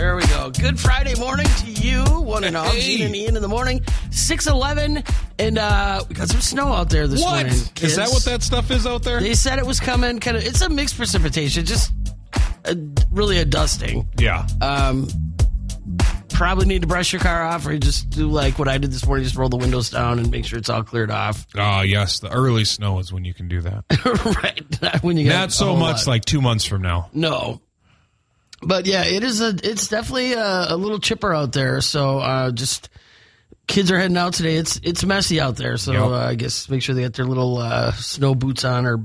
There we go. Good Friday morning to you, one and all. Hey. Gene and Ian in the morning. 611, and uh, we got some snow out there this What? morning. Is that what that stuff is out there? They said it was coming. Kind of. It's a mixed precipitation, just a, really a dusting. yeah. Um, probably need to brush your car off, or just do like what I did this morning: just roll the windows down and make sure it's all cleared off. Oh, yes. The early snow is when you can do that. right. Not when you got Not so much lot. like two months from now. No. But yeah, it is a. It's definitely a, a little chipper out there. So uh, just kids are heading out today. It's it's messy out there. So Yep. uh, I guess make sure they get their little uh, snow boots on or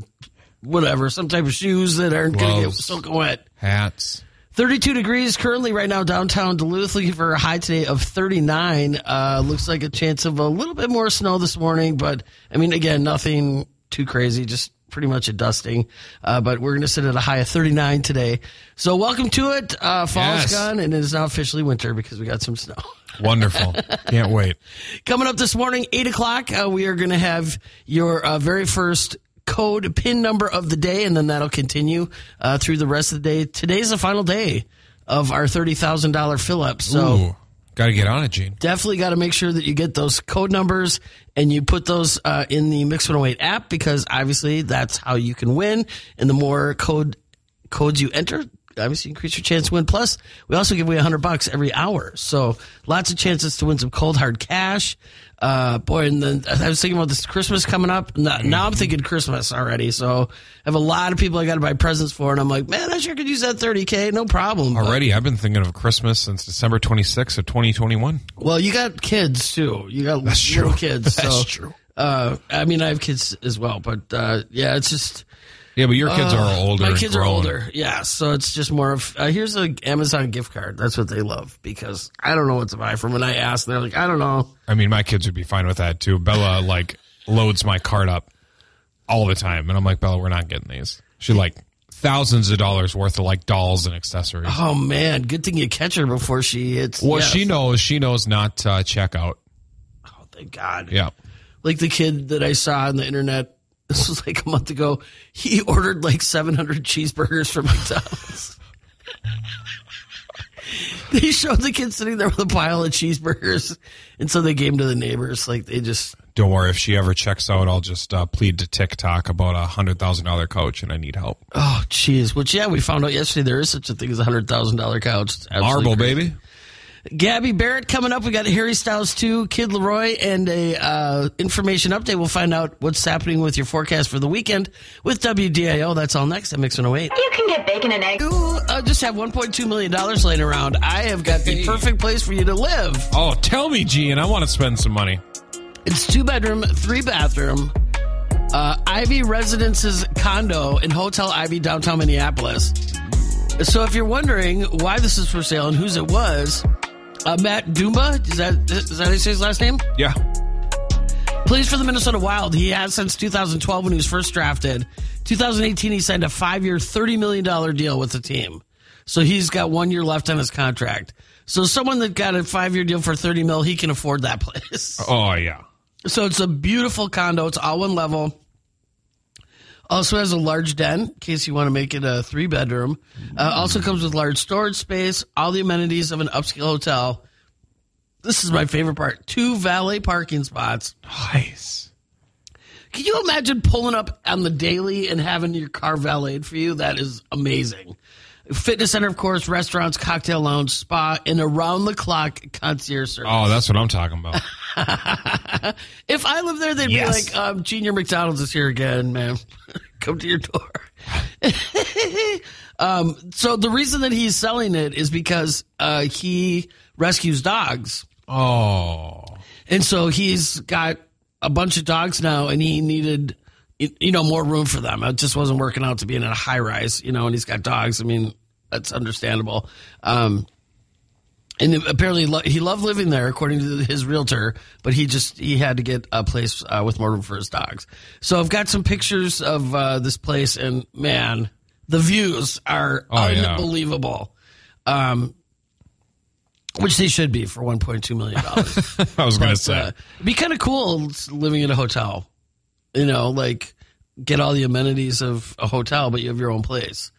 whatever, some type of shoes that aren't going to get soaking wet. Hats. 32 degrees currently right now downtown Duluth. Looking for a high today of 39. Uh, looks like a chance of a little bit more snow this morning, but I mean, again, nothing too crazy. Just pretty much a dusting. Uh, but we're going to sit at a high of 39 today. So welcome to it. Uh, fall's Yes. gone and it is now officially winter because we got some snow. Wonderful. Can't wait. Coming up this morning, 8 o'clock, uh, we are going to have your uh, very first code PIN number of the day, and then that'll continue uh, through the rest of the day. Today's the final day of our $30,000 fill up. So Ooh. Got to get on it, Gene. definitely got to make sure that you get those code numbers and you put those uh, in the Mix 108 app because obviously that's how you can win. And the more code codes you enter, obviously increase your chance to win. Plus, we also give away 100 bucks every hour. So lots of chances to win some cold hard cash. Uh, boy, and then I was thinking about this Christmas coming up. Now, now I'm thinking Christmas already. So I have a lot of people I got to buy presents for, and I'm like, man, I sure could use that 30k, no problem. Already, I've been thinking of Christmas since December 26th of 2021. Well, you got kids too. You got That's little true. kids. That's so, true. Uh, I mean, I have kids as well, but uh, yeah, it's just Yeah, but your kids are older. Uh, my and kids are older. Yeah, so it's just more of uh, here's an Amazon gift card. That's what they love because I don't know what to buy from. When I ask, they're like, I don't know. I mean, my kids would be fine with that too. Bella like loads my cart up all the time, and I'm like, Bella, we're not getting these. She like thousands of dollars worth of like dolls and accessories. Oh man, good thing you catch her before she hits. What yes. she knows, she knows not to check out. Oh, thank God. Yeah. like the kid that I saw on the internet. This was like a month ago. He ordered like 700 cheeseburgers from McDonald's. they showed the kid sitting there with a pile of cheeseburgers, and so they gave them to the neighbors. Like they just, Don't worry, if she ever checks out, I'll just uh, plead to TikTok about a hundred thousand dollar couch, and I need help. oh, jeez. Which yeah, we found out yesterday there is such a thing as a hundred thousand dollar couch. Marble, baby. Gabby Barrett coming up. We got Harry Styles too, Kid LAROI, and a uh, information update. We'll find out what's happening with your forecast for the weekend with WDIO. That's all next at Mix 108. You can get bacon and eggs. You uh, just have $1.2 million laying around. I have got the perfect place for you to live. Oh, tell me, Gene. I want to spend some money. It's two bedroom, three bathroom, uh, Ivy Residences condo in Hotel Ivy, downtown Minneapolis. So if you're wondering why this is for sale and whose it was, uh, Matt Dumba, is that, is that how you say his last name? Yeah. Plays for the Minnesota Wild. He has since 2012 when he was first drafted. 2018, he signed a five year, $30 million deal with the team. So he's got one year left on his contract. So someone that got a five year deal for 30 mil, he can afford that place. Oh, yeah. So it's a beautiful condo. It's all one level. Also has a large den in case you want to make it a three bedroom. Uh, also comes with large storage space, all the amenities of an upscale hotel. This is my favorite part: two valet parking spots. Nice. Can you imagine pulling up on the daily and having your car valeted for you? That is amazing. Fitness center, of course, restaurants, cocktail lounge, spa, and around the clock concierge service. Oh, that's what I'm talking about. If I lived there, they'd Yes. be like, um, Junior McDonald's is here again, man. Come to your door. um, so the reason that he's selling it is because uh, he rescues dogs. Oh. And so he's got a bunch of dogs now, and he needed, you know, more room for them. It just wasn't working out to be in a high rise, you know, and he's got dogs. I mean, that's understandable. Um, and apparently he loved living there, according to his realtor. But he just he had to get a place uh, with more room for his dogs. So I've got some pictures of uh, this place, and man, the views are Oh, yeah. unbelievable. Um, which they should be for 1.2 million dollars. I was going to say. uh, it'd be kind of cool living in a hotel. You know, like get all the amenities of a hotel, but you have your own place.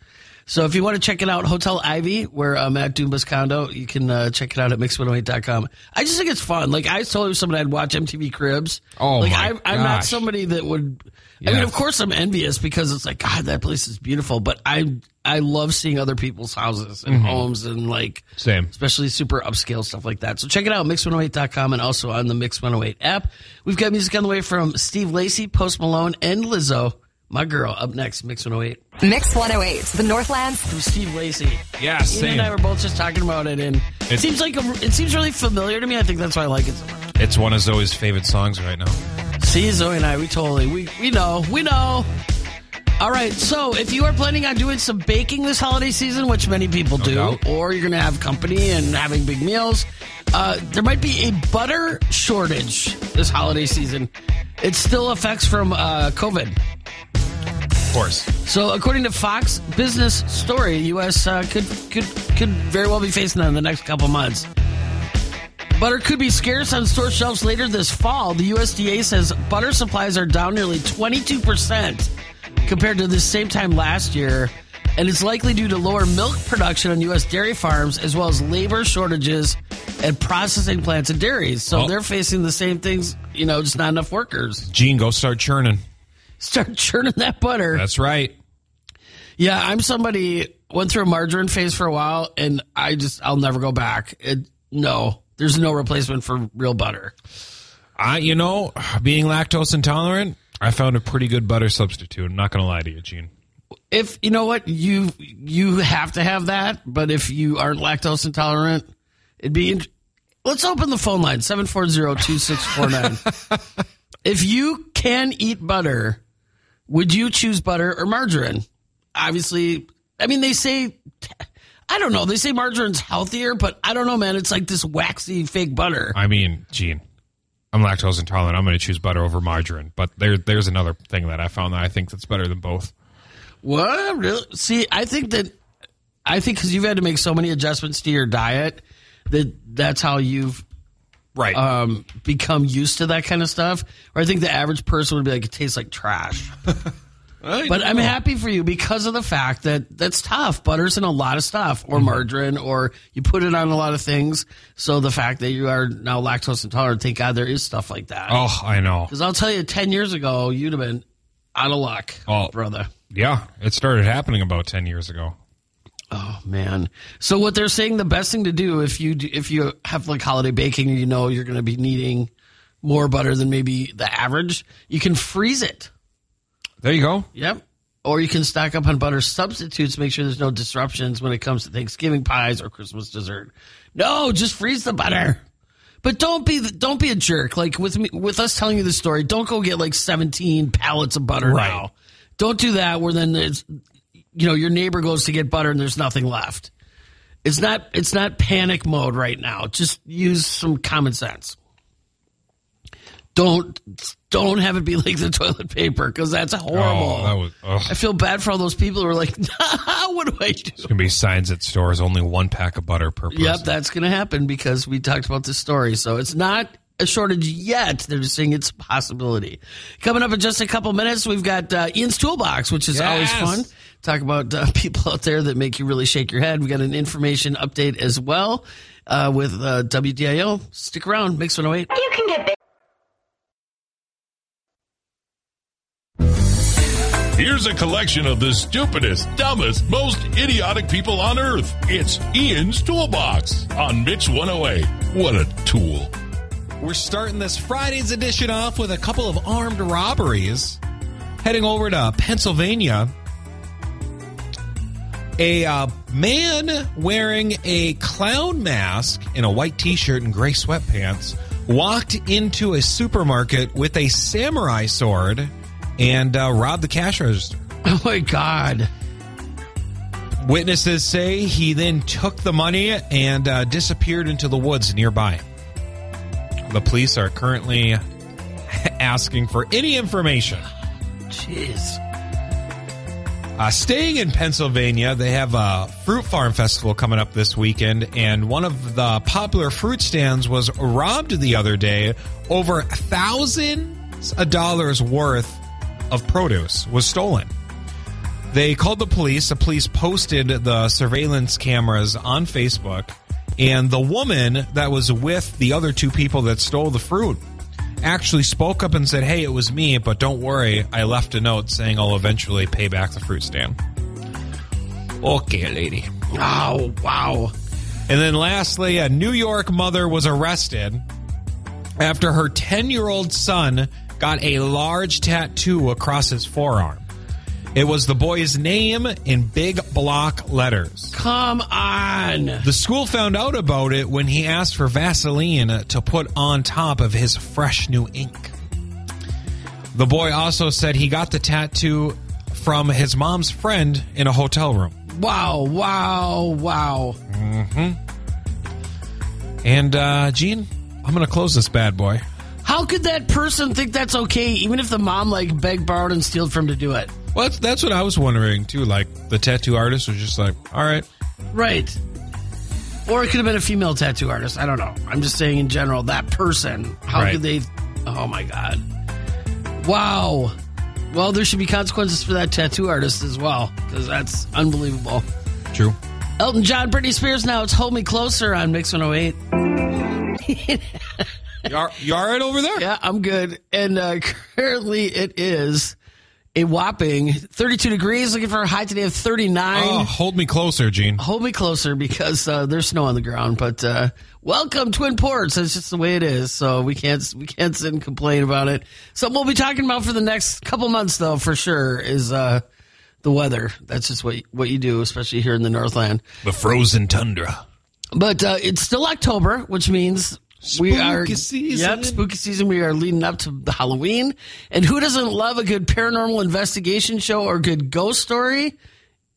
So if you want to check it out, Hotel Ivy, where I'm at Dumba's condo, you can uh, check it out at mix108.com. I just think it's fun. Like I told somebody I'd watch MTV Cribs. Oh, like my I, I'm not somebody that would. I mean, of course, I'm envious because it's like God, that place is beautiful. But I I love seeing other people's houses and homes and like Same. especially super upscale stuff like that. So check it out, mix108.com and also on the Mix 108 app. We've got music on the way from Steve Lacy, Post Malone, and Lizzo. My girl, up next, Mix 108. Mix 108, the Northlands. From Steve Lacy. Yeah, Ian same. and I were both just talking about it, and it It- seems like a, it seems really familiar to me. I think that's why I like it so much. It's one of Zoe's favorite songs right now. See, Zoe and I, we totally, we, we know, we know. All right, so if you are planning on doing some baking this holiday season, which many people do, doubt. or you're going to have company and having big meals, uh, there might be a butter shortage this holiday season. It still affects from uh, COVID. Course. So, according to Fox Business Story, U.S. Uh, could could could very well be facing that in the next couple months. Butter could be scarce on store shelves later this fall. The USDA says butter supplies are down nearly 22 percent compared to the same time last year, and it's likely due to lower milk production on U.S. dairy farms as well as labor shortages at processing plants and dairies. So Oh. they're facing the same things, you know, just not enough workers. Gene, go start churning. Start churning that butter. That's right. Yeah, I'm somebody went through a margarine phase for a while, and I just I'll never go back. It, no, there's no replacement for real butter. I, you know, being lactose intolerant, I found a pretty good butter substitute. I'm not going to lie to you, Gene. If you know what you you have to have that, but if you aren't lactose intolerant, it'd be. int- Let's open the phone line 740-2649. if you can eat butter, would you choose butter or margarine? Obviously, I mean they say I don't know. They say margarine's healthier, but I don't know, man. It's like this waxy fake butter. I mean, Gene, I'm lactose intolerant. I'm going to choose butter over margarine. But there, there's another thing that I found that I think that's better than both. What? Really? See, I think that I think because you've had to make so many adjustments to your diet that that's how you've Right. um, become used to that kind of stuff. Or I think the average person would be like, it tastes like trash. But I'm happy for you because of the fact that that's tough. Butter's in a lot of stuff, or margarine, or you put it on a lot of things. So the fact that you are now lactose intolerant, thank God there is stuff like that. oh, I know. Because I'll tell you, 10 years ago, you'd have been out of luck, Oh. brother. Yeah, it started happening about 10 years ago. Oh man! So what they're saying, the best thing to do if you if you have like holiday baking, you know you're going to be needing more butter than maybe the average, you can freeze it. There you go. Yep. Or you can stock up on butter substitutes. Make sure there's no disruptions when it comes to Thanksgiving pies or Christmas dessert. No, just freeze the butter. But don't be don't be a jerk. Like with me, with us telling you the story, don't go get like 17 pallets of butter Right. now. Don't do that. Where then it's you know your neighbor goes to get butter and there's nothing left. It's not it's not panic mode right now. Just use some common sense. Don't don't have it be like the toilet paper because that's horrible. Oh, that was. Ugh. I feel bad for all those people who are like, what do I do? There's going to be signs at stores only one pack of butter per person. Yep, that's going to happen because we talked about this story. So it's not a shortage yet. They're just saying it's a possibility. Coming up in just a couple minutes, we've got uh, Ian's Toolbox, which is always fun. Talk about uh, people out there that make you really shake your head. We got an information update as well uh, with uh, WDIO. Stick around, Mix 108. You can get big. Here's a collection of the stupidest, dumbest, most idiotic people on earth. It's Ian's Toolbox on Mix 108. What a tool. We're starting this Friday's edition off with a couple of armed robberies. Heading over to Pennsylvania, a uh, man wearing a clown mask and a white t shirt and gray sweatpants walked into a supermarket with a samurai sword and uh, robbed the cash register. Oh my God. Witnesses say he then took the money and uh, disappeared into the woods nearby. The police are currently asking for any information. Jeez. Uh, staying in Pennsylvania, they have a fruit farm festival coming up this weekend, and one of the popular fruit stands was robbed the other day. Over thousands of dollars worth of produce was stolen. They called the police. The police posted the surveillance cameras on Facebook, and the woman that was with the other two people that stole the fruit actually spoke up and said, Hey, it was me, but don't worry. I left a note saying I'll eventually pay back the fruit stand. Okay, lady. Oh, wow. And then lastly, a New York mother was arrested after her 10 year old son got a large tattoo across his forearm. It was the boy's name in big block letters. Come on. The school found out about it when he asked for Vaseline to put on top of his fresh new ink. The boy also said he got the tattoo from his mom's friend in a hotel room. Wow, wow, wow. And, uh, Gene, I'm going to close this bad boy. How could that person think that's okay, even if the mom like begged, borrowed, and stealed from to do it? Well, that's, that's what I was wondering too. Like the tattoo artist was just like, all right, Right. Or it could have been a female tattoo artist. I don't know. I'm just saying in general, that person, how Right. could they? Oh my God. Wow. Well, there should be consequences for that tattoo artist as well, because that's unbelievable. true. Elton John, Britney Spears now. It's Hold Me Closer on Mix 108. You all, right over there? Yeah, I'm good. And uh, currently it is a whopping 32 degrees, looking for a high today of 39. Oh, hold me closer, Gene. hold me closer because uh, there's snow on the ground. But uh, welcome, Twin Ports. That's just the way it is. So we can't we can't sit and complain about it. Something we'll be talking about for the next couple months, though, for sure, is uh, the weather. That's just what what you do, especially here in the Northland. The frozen tundra. But uh, it's still October, which means we Spooky are season. Yep, spooky season. We are leading up to the Halloween, and who doesn't love a good paranormal investigation show or good ghost story?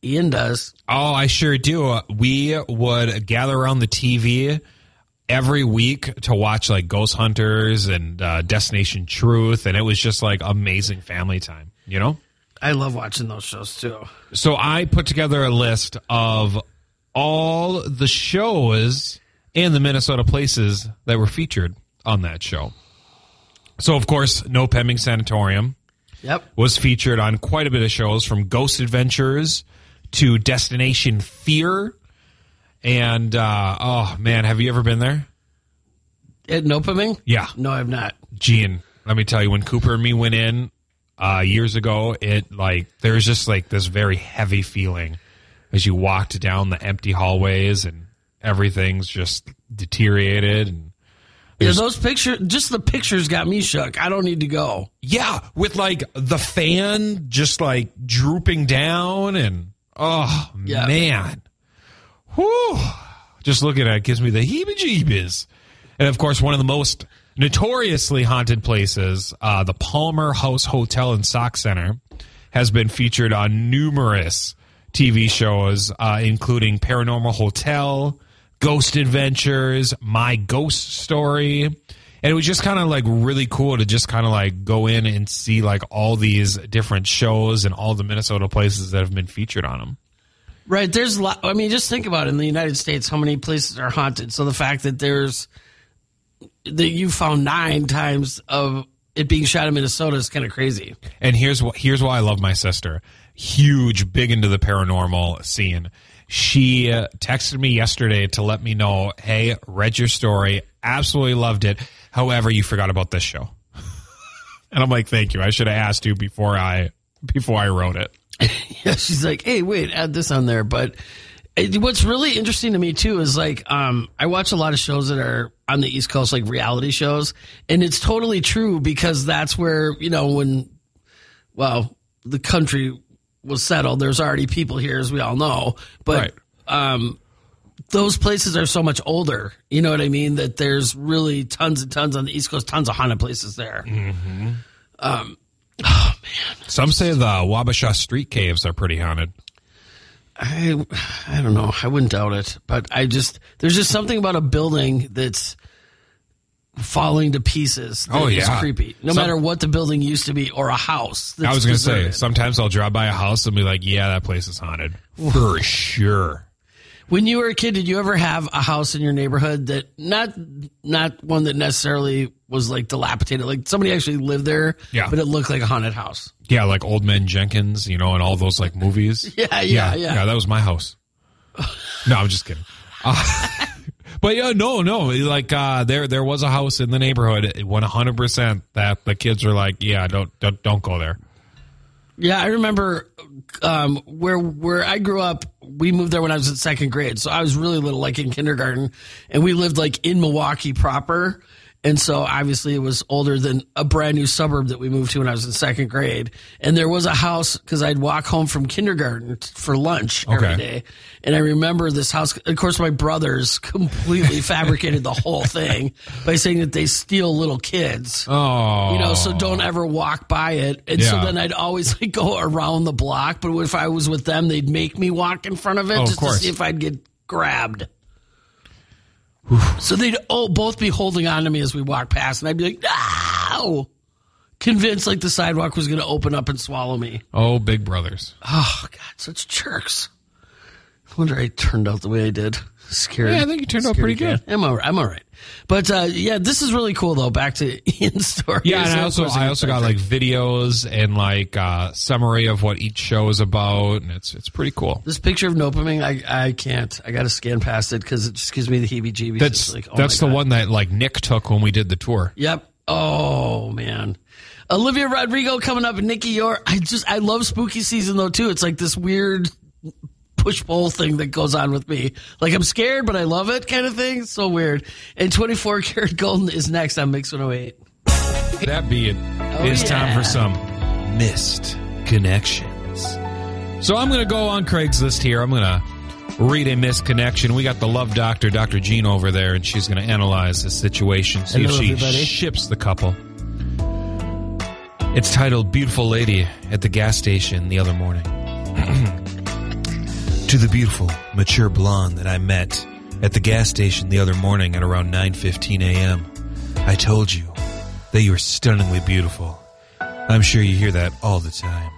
Ian does. Oh, I sure do. Uh, We would gather around the TV every week to watch like Ghost Hunters and uh, Destination Truth, and it was just like amazing family time, you know? I love watching those shows too. So I put together a list of all the shows and the Minnesota places that were featured on that show. So, of course, Nopeming Sanatorium Yep. was featured on quite a bit of shows from Ghost Adventures to Destination Fear. And, uh, oh man, have you ever been there? At Nopeming? Yeah. No, I've not. Gene, let me tell you, when Cooper and me went in uh, years ago, it like there was just like this very heavy feeling as you walked down the empty hallways and everything's just deteriorated and Yeah, those pictures, just the pictures got me shook. I don't need to go. yeah, with like the fan just like drooping down and oh Yeah. man, whew, just looking at it gives me the heebie-jeebies. And of course, one of the most notoriously haunted places, uh, the Palmer House Hotel and Sauk Centre, has been featured on numerous TV shows, uh, including Paranormal Hotel, Ghost Adventures, My Ghost Story. And it was just kind of like really cool to just kind of like go in and see like all these different shows and all the Minnesota places that have been featured on them. Right. There's a lot. I mean, just think about it. In the United States, how many places are haunted? So the fact that there's, that you found nine times of it being shot in Minnesota is kind of crazy. And here's what here's why I love my sister. Huge, big into the paranormal scene. She uh, texted me yesterday to let me know, "Hey, read your story. Absolutely loved it. However, you forgot about this show." and I'm like, "Thank you. I should have asked you before I before I wrote it." Yeah, she's like, hey, wait, add this on there. But what's really interesting to me too is like, um, I watch a lot of shows that are on the East Coast, like reality shows, and it's totally true because that's where you know when, well, the country was settled. There's already people here, as we all know, but Right. um, those places are so much older. You know what I mean? That there's really tons and tons on the East Coast, tons of haunted places there. Oh, man. Some say the Wabasha Street Caves are pretty haunted. I I don't know. I wouldn't doubt it, but I just there's just something about a building that's falling to pieces. Oh, yeah. creepy. No Some- matter what the building used to be, or a house. I was going to say, sometimes I'll drive by a house and be like, "Yeah, that place is haunted for sure." When you were a kid, did you ever have a house in your neighborhood that not not one that necessarily was like dilapidated, like somebody actually lived there, Yeah. but it looked like a haunted house? Yeah, like Old Man Jenkins, you know, and all those like movies. Yeah, yeah, yeah. Yeah, that was my house. No, I'm just kidding. Uh, but yeah, no, no. Like uh, there, there was a house in the neighborhood, 100 percent that the kids were like, yeah, don't, don't, don't go there. Yeah, I remember um, where where I grew up. We moved there when I was in second grade, so I was really little, like in kindergarten, and we lived like in Milwaukee proper. And so obviously it was older than a brand new suburb that we moved to when I was in second grade. And there was a house because I'd walk home from kindergarten for lunch every Okay. day. And I remember this house. Of course, my brothers completely fabricated the whole thing by saying that they steal little kids. Oh, You know, so don't ever walk by it. And so then I'd always like go around the block. But if I was with them, they'd make me walk in front of it Oh, just to see if I'd get grabbed. So they'd oh, both be holding on to me as we walk past, and I'd be like, no! Convinced like the sidewalk was going to open up and swallow me. oh, Big Brothers. Oh, God, such jerks. I wonder I turned out the way I did. Scared. Yeah, I think you turned out scared pretty cat. I'm all right. I'm all right. But uh, yeah, this is really cool though. Back to Ian's story. Yeah, and I also I also got like videos and like uh, summary of what each show is about, and it's it's pretty cool. This picture of Nopeming, I I can't. I got to scan past it because it just gives me the heebie-jeebies. That's like, oh that's the God. one that like Nick took when we did the tour. Yep. Oh man, Olivia Rodrigo coming up, and Nikki York. I just I love spooky season though too. It's like this weird push pull thing that goes on with me. Like I'm scared, but I love it, kind of thing. It's so weird. And 24 karat golden is next on Mix 108. That being, oh, it's time Oh, yeah. for some missed connections. So I'm going to go on Craigslist here. I'm going to read a missed connection. We got the love doctor, Dr. Gene, over there, and she's going to analyze the situation, see Hello, if she everybody. ships the couple. It's titled Beautiful Lady at the Gas Station the Other Morning. to the beautiful, mature blonde that I met at the gas station the other morning at around 9:15 a.m. I told you that you were stunningly beautiful. I'm sure you hear that all the time.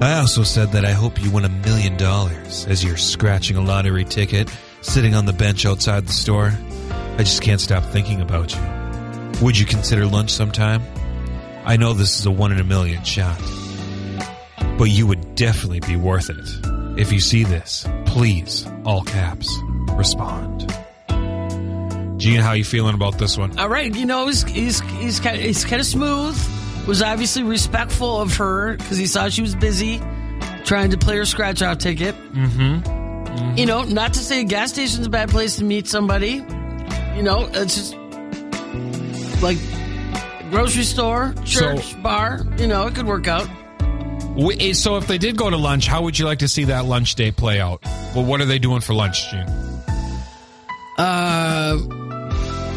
I also said that I hope you win a million dollars as you're scratching a lottery ticket sitting on the bench outside the store. I just can't stop thinking about you. Would you consider lunch sometime? I know this is a one in a million shot, but you would definitely be worth it. If you see this, please, all caps, respond. Gene, how you feeling about this one? All right, you know he's he's he's kind of, he's kind of smooth. Was obviously respectful of her because he saw she was busy trying to play her scratch off ticket. Mm-hmm. You know, not to say a gas station's a bad place to meet somebody. You know, it's just like grocery store, church, So- bar. You know, it could work out. Eh, So if they did go to lunch, how would you like to see that lunch date play out? Well, what are they doing for lunch, Gene? Uh,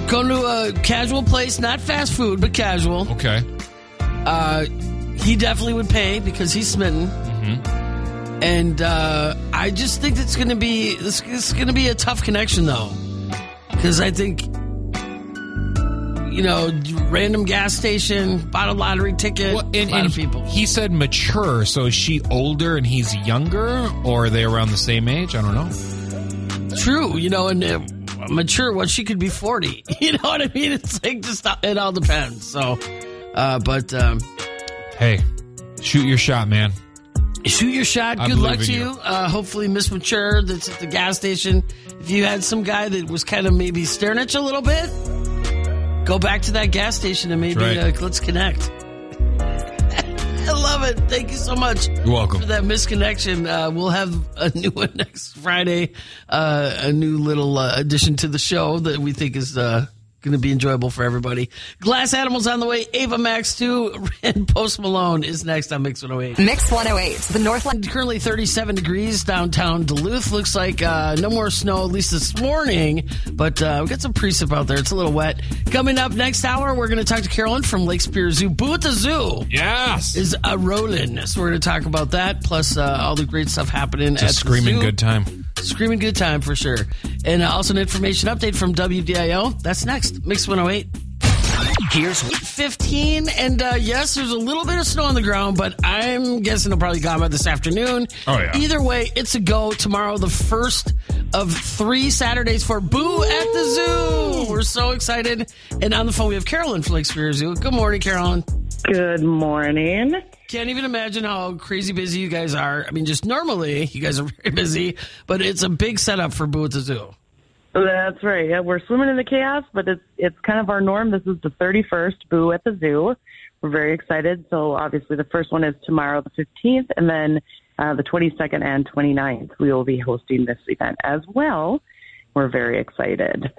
going to a casual place, not fast food, but casual. Okay. Uh, he definitely would pay because he's smitten. And uh, I just think it's going to be this, this is going to be a tough connection though, because I think you know random gas station bought a lottery ticket. Well, and, a lot of people. He said mature, so is she older and he's younger, or are they around the same age? I don't know. True, you know, and uh, mature. What she could be forty. You know what I mean? It's like just it all depends. So, uh, but um, Hey, shoot your shot, man. Shoot your shot. I Good luck to you. you. Uh, hopefully, Miss Mature that's at the gas station. If you had some guy that was kind of maybe staring at you a little bit, go back to that gas station and maybe right. uh, let's connect. I love it. Thank you so much You're welcome. for that misconnection. Uh, we'll have a new one next Friday. Uh, a new little uh, addition to the show that we think is uh, going to be enjoyable for everybody. Glass Animals on the way. Ava Max 2 and Post Malone is next on Mix 108. Mix 108, the Northland. Currently 37 degrees downtown Duluth. Looks like uh, no more snow, at least this morning, but uh, we got some precip out there. It's a little wet. Coming up next hour, we're going to talk to Carolyn from Lake Superior Zoo. Boo at the Zoo Yes. is a rolling. So we're going to talk about that, plus uh, all the great stuff happening It's a at screaming the zoo. good time. Screaming good time for sure. And uh, also an information update from WDIO. That's next. Mix 108. Here's 15, and uh, yes, there's a little bit of snow on the ground, but I'm guessing it'll probably come by this afternoon. Oh, yeah. Either way, it's a go tomorrow, the first of three Saturdays for Boo at the Zoo. We're so excited. And on the phone, we have Carolyn from Lake Superior Zoo. Good morning, Carolyn. Good morning. Can't even imagine how crazy busy you guys are. I mean, just normally, you guys are very busy, but it's a big setup for Boo at the Zoo. That's right. Yeah, we're swimming in the chaos, but it's it's kind of our norm. This is the 31st Boo at the Zoo. We're very excited. So obviously, the first one is tomorrow, the 15th, and then uh, the 22nd and 29th. We will be hosting this event as well. We're very excited.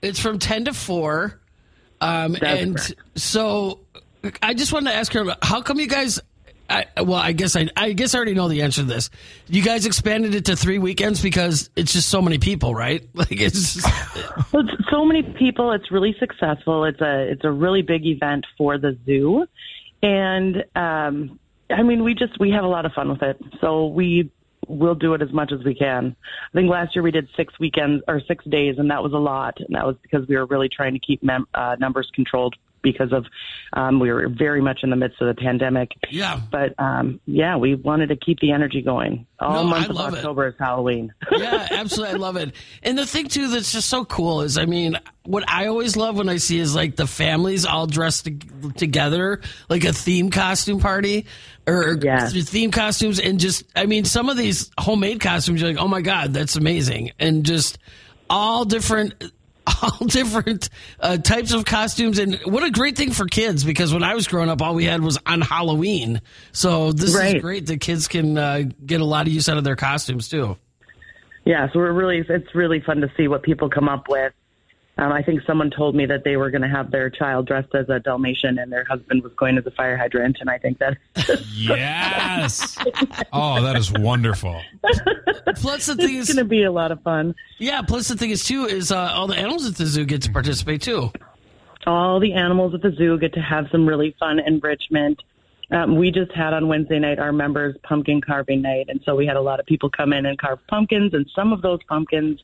It's from 10 to 4. Um, and correct. so I just wanted to ask her, how come you guys, I, well, I guess I, I guess I already know the answer to this. You guys expanded it to three weekends because it's just so many people, right? Like it's just, Well, it's so many people. It's really successful. It's a it's a really big event for the zoo, and um, I mean, we just we have a lot of fun with it. So we will do it as much as we can. I think last year we did six weekends or six days, and that was a lot. And that was because we were really trying to keep mem- uh, numbers controlled because of um, we were very much in the midst of the pandemic. yeah. But um, yeah, we wanted to keep the energy going. All No, month I of love it. October is Halloween. yeah, absolutely. I love it. And the thing too that's just so cool is, I mean, what I always love when I see is like the families all dressed to- together, like a theme costume party or Yes. theme costumes. And just, I mean, some of these homemade costumes, you're like, oh my God, that's amazing. And just all different. All different uh, types of costumes, and what a great thing for kids because when I was growing up, all we had was on Halloween. So this Right. is great that kids can uh, get a lot of use out of their costumes too. Yeah, so we're really it's really fun to see what people come up with. Um, I think someone told me that they were going to have their child dressed as a Dalmatian and their husband was going as a fire hydrant, and I think that Yes. Oh, that is wonderful. Plus, the thing it's is, going to be a lot of fun. Yeah, plus the thing is too is uh, all the animals at the zoo get to participate too. All the animals at the zoo get to have some really fun enrichment. Um, we just had on Wednesday night our members pumpkin carving night, and so we had a lot of people come in and carve pumpkins, and some of those pumpkins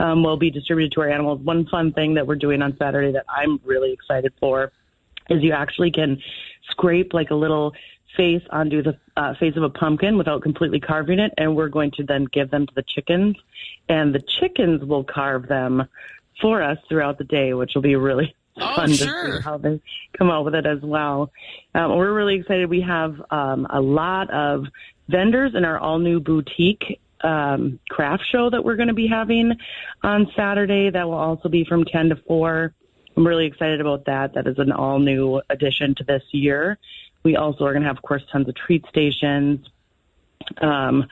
um, will be distributed to our animals. One fun thing that we're doing on Saturday that I'm really excited for is you actually can scrape like a little face onto the uh, face of a pumpkin without completely carving it, and we're going to then give them to the chickens, and the chickens will carve them for us throughout the day, which will be really Oh, fun sure. to see how they come out with it as well. Um, we're really excited. We have um, a lot of vendors in our all new boutique um, craft show that we're going to be having on Saturday. That will also be from 10 to 4. I'm really excited about that. That is an all new addition to this year. We also are going to have, of course, tons of treat stations. Um,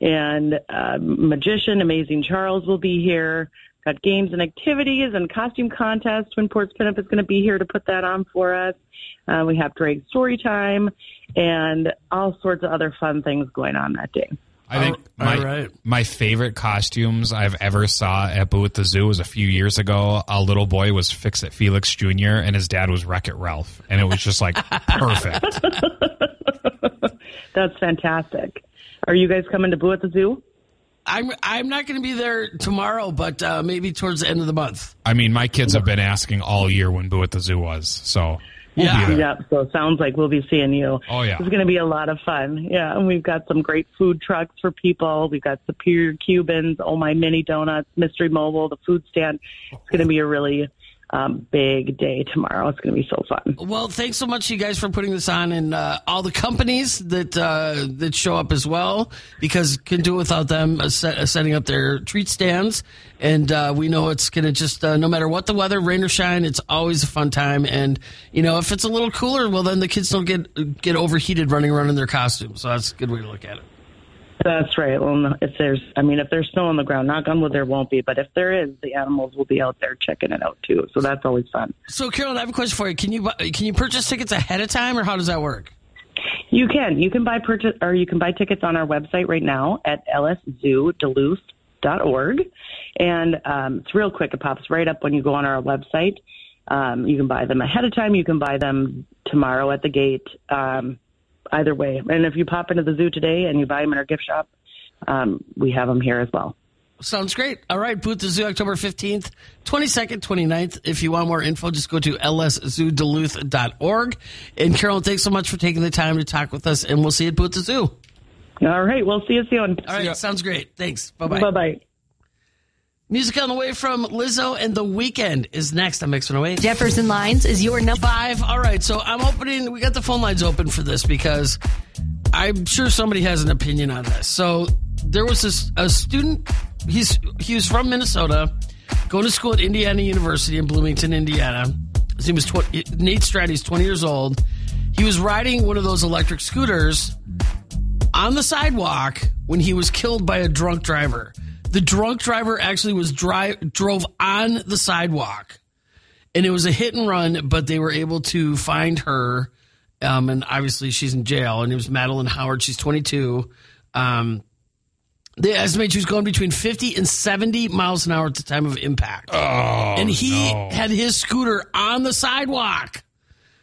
and uh, magician Amazing Charles will be here. Got games and activities and costume contest. Twin Ports Pinup is going to be here to put that on for us. Uh, we have Drake story time and all sorts of other fun things going on that day. I think my all right. my favorite costumes I've ever saw at Boo at the Zoo was a few years ago. A little boy was Fix It Felix Jr. and his dad was Wreck It Ralph, and it was just like perfect. That's fantastic. Are you guys coming to Boo at the Zoo? I'm I'm not going to be there tomorrow, but uh, maybe towards the end of the month. I mean, my kids have been asking all year when Boo at the Zoo was, so we'll Yeah. be there. Yep. So it sounds like we'll be seeing you. Oh, yeah. It's going to be a lot of fun. Yeah. And we've got some great food trucks for people. We've got Superior Cubans, Oh My Mini Donuts, Mystery Mobile, the food stand. It's going to be a really um, big day tomorrow. It's going to be so fun. Well, thanks so much, you guys, for putting this on, and uh, all the companies that uh, that show up as well, because can do it without them uh, set, uh, setting up their treat stands. And uh, we know it's going to just uh, no matter what the weather, rain or shine, it's always a fun time. And you know, if it's a little cooler, well, then the kids don't get get overheated running around in their costumes. So that's a good way to look at it. That's right. Well, if there's, I mean, if there's snow on the ground, knock on wood, there won't be. But if there is, the animals will be out there checking it out too. So that's always fun. So, Carolyn, I have a question for you. Can you can you purchase tickets ahead of time, or how does that work? You can. You can buy purchase or you can buy tickets on our website right now at lszooduluth.org. And um, it's real quick. It pops right up when you go on our website. Um, you can buy them ahead of time. You can buy them tomorrow at the gate. Um, either way. And if you pop into the zoo today and you buy them in our gift shop, um, we have them here as well. Sounds great. All right, Boo at the Zoo, October 15th, 22nd, 29th. If you want more info, just go to lszooduluth.org. And Carolyn, thanks so much for taking the time to talk with us, and we'll see you at Boo at the Zoo. All right, we'll see you soon. All right, sounds great. Thanks. Bye-bye. Bye bye. Music on the way from Lizzo and The Weeknd is next on Mix 108. Jefferson Lines is your number. Five. All right, so I'm opening, we got the phone lines open for this because I'm sure somebody has an opinion on this. So there was this a student, he's he was from Minnesota, going to school at Indiana University in Bloomington, Indiana. His name was 20, Nate Stratty, he's 20 years old. He was riding one of those electric scooters on the sidewalk when he was killed by a drunk driver. The drunk driver actually was drive drove on the sidewalk, and it was a hit and run. But they were able to find her, um, and obviously she's in jail. And it was Madeline Howard. She's 22. Um, they estimate she was going between 50 and 70 miles an hour at the time of impact. Oh, and he no. had his scooter on the sidewalk.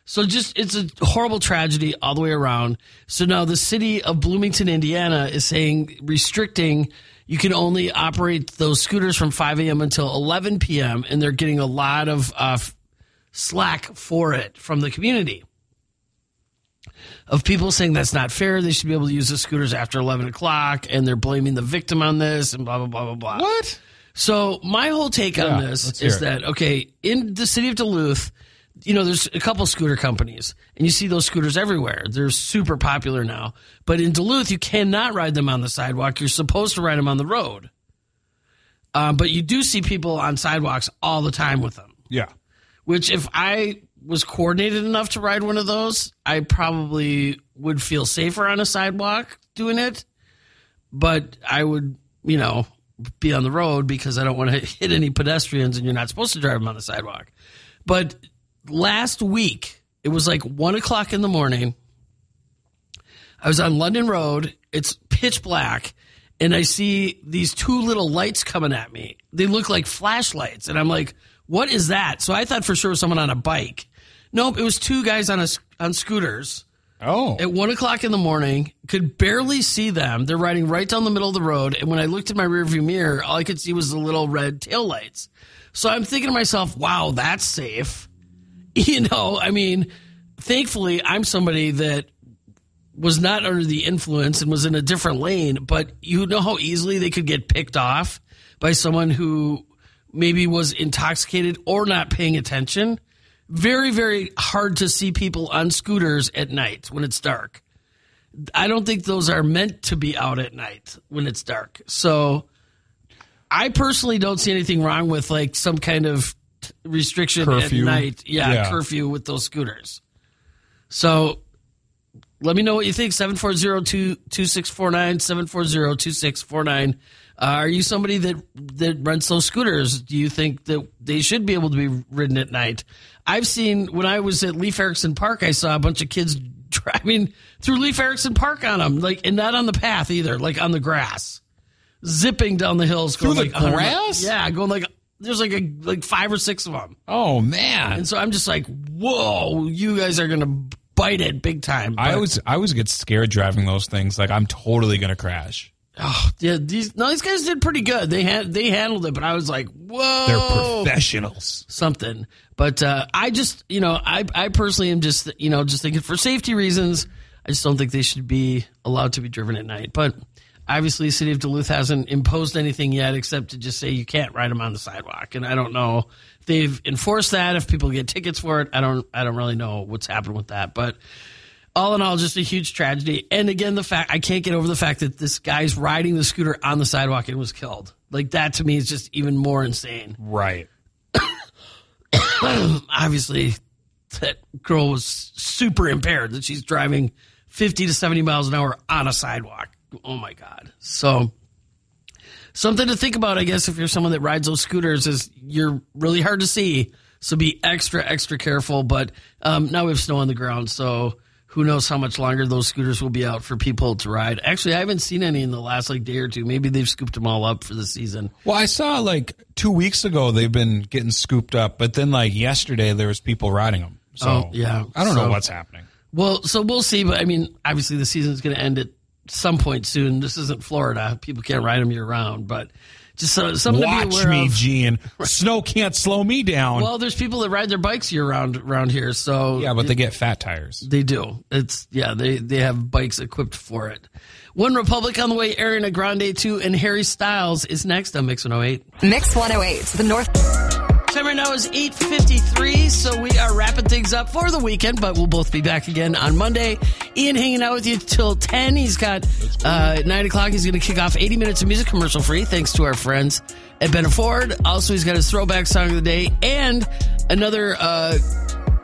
So just it's a horrible tragedy all the way around. So now the city of Bloomington, Indiana is saying restricting you can only operate those scooters from 5 a.m. until 11 p.m. and they're getting a lot of uh, slack for it from the community of people saying that's not fair. They should be able to use the scooters after 11 o'clock and they're blaming the victim on this and blah, blah, blah, blah, blah. What? So my whole take Yeah, on this is that okay, in the city of Duluth, you know, there's a couple scooter companies, and you see those scooters everywhere. They're super popular now. But in Duluth, you cannot ride them on the sidewalk. You're supposed to ride them on the road. Uh, but you do see people on sidewalks all the time with them. Yeah. Which, if I was coordinated enough to ride one of those, I probably would feel safer on a sidewalk doing it. But I would, you know, be on the road because I don't want to hit any pedestrians, and you're not supposed to drive them on the sidewalk. But last week, it was like one o'clock in the morning. I was on London Road. It's pitch black, and I see these two little lights coming at me. They look like flashlights, and I'm like, "What is that?" So I thought for sure it was someone on a bike. Nope, it was two guys on a on scooters Oh. at one o'clock in the morning. Could barely see them. They're riding right down the middle of the road, and when I looked in my rearview mirror, all I could see was the little red taillights. So I'm thinking to myself, "Wow, that's safe." You know, I mean, thankfully, I'm somebody that was not under the influence and was in a different lane, but you know how easily they could get picked off by someone who maybe was intoxicated or not paying attention. Very, very hard to see people on scooters at night when it's dark. I don't think those are meant to be out at night when it's dark. So I personally don't see anything wrong with like some kind of restriction Curfew. at night. Yeah, Yeah. curfew with those scooters. So let me know what you think. 740-2649, 740-2649. Uh, are you somebody that that rents those scooters? Do you think that they should be able to be ridden at night? I've seen when I was at Leif Erikson Park, I saw a bunch of kids driving through Leif Erikson Park on them, like and not on the path either, like on the grass, zipping down the hills going Through the like grass? Yeah, going like there's like a like five or six of them, Oh man. and so I'm just like, whoa, you guys are gonna bite it big time. I always I always get scared driving those things. Like I'm totally gonna crash. Oh, yeah, these no, these guys did pretty good. They had they handled it, but I was like, whoa, They're professionals. something. But uh, I just, you know, I I personally am just, you know, just thinking for safety reasons, I just don't think they should be allowed to be driven at night. But obviously, the city of Duluth hasn't imposed anything yet, except to just say you can't ride them on the sidewalk. And I don't know if they've enforced that. If people get tickets for it, I don't, I don't really know what's happened with that. But all in all, just a huge tragedy. And again, the fact I can't get over the fact that this guy's riding the scooter on the sidewalk and was killed. Like that to me is just even more insane. Right. Obviously, that girl was super impaired that she's driving 50 to 70 miles an hour on a sidewalk. Oh my God. So, something to think about, I guess, if you're someone that rides those scooters, is you're really hard to see. So be extra, extra careful. But um, now we have snow on the ground. So, who knows how much longer those scooters will be out for people to ride. Actually, I haven't seen any in the last like day or two. Maybe they've scooped them all up for the season. Well, I saw like two weeks ago they've been getting scooped up, but then like yesterday there was people riding them. So Oh, yeah. I don't So- know what's happening. Well, so we'll see. But I mean, obviously, the season's going to end at some point soon. This isn't Florida; people can't ride them year round, but just uh, something to be Watch aware me, of. Gene. Snow can't slow me down. Well, there's people that ride their bikes year round around here, so yeah, but they get fat tires. They do. It's yeah. They they have bikes equipped for it. One Republic on the way. Ariana Grande two and Harry Styles is next on Mix 108. Mix 108, the North. Time right now is 8.53, so we are wrapping things up for the weekend, but we'll both be back again on Monday. Ian hanging out with you till 10. He's got, uh, 9 o'clock, he's going to kick off 80 minutes of music commercial free, thanks to our friends at Ben Ford. Also, he's got his throwback song of the day and another, uh,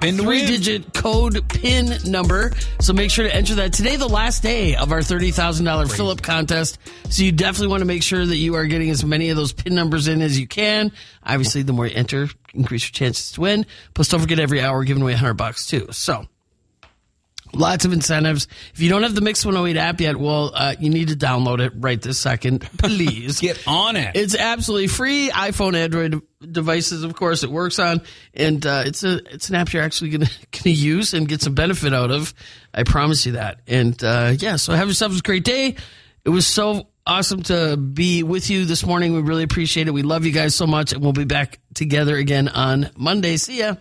Pin three digit code pin number. So make sure to enter that today, the last day of our $30,000 fill up contest. So you definitely want to make sure that you are getting as many of those pin numbers in as you can. Obviously, the more you enter, increase your chances to win. Plus, don't forget every hour we're giving away 100 bucks too. So lots of incentives. If you don't have the Mix 108 app yet, well, uh, you need to download it right this second, please. Get on it. It's absolutely free. iPhone, Android devices, of course, it works on, and uh, it's a it's an app you're actually gonna gonna use and get some benefit out of. I promise you that. And uh, yeah, so have yourselves a great day. It was so awesome to be with you this morning. We really appreciate it. We love you guys so much, and we'll be back together again on Monday. See ya.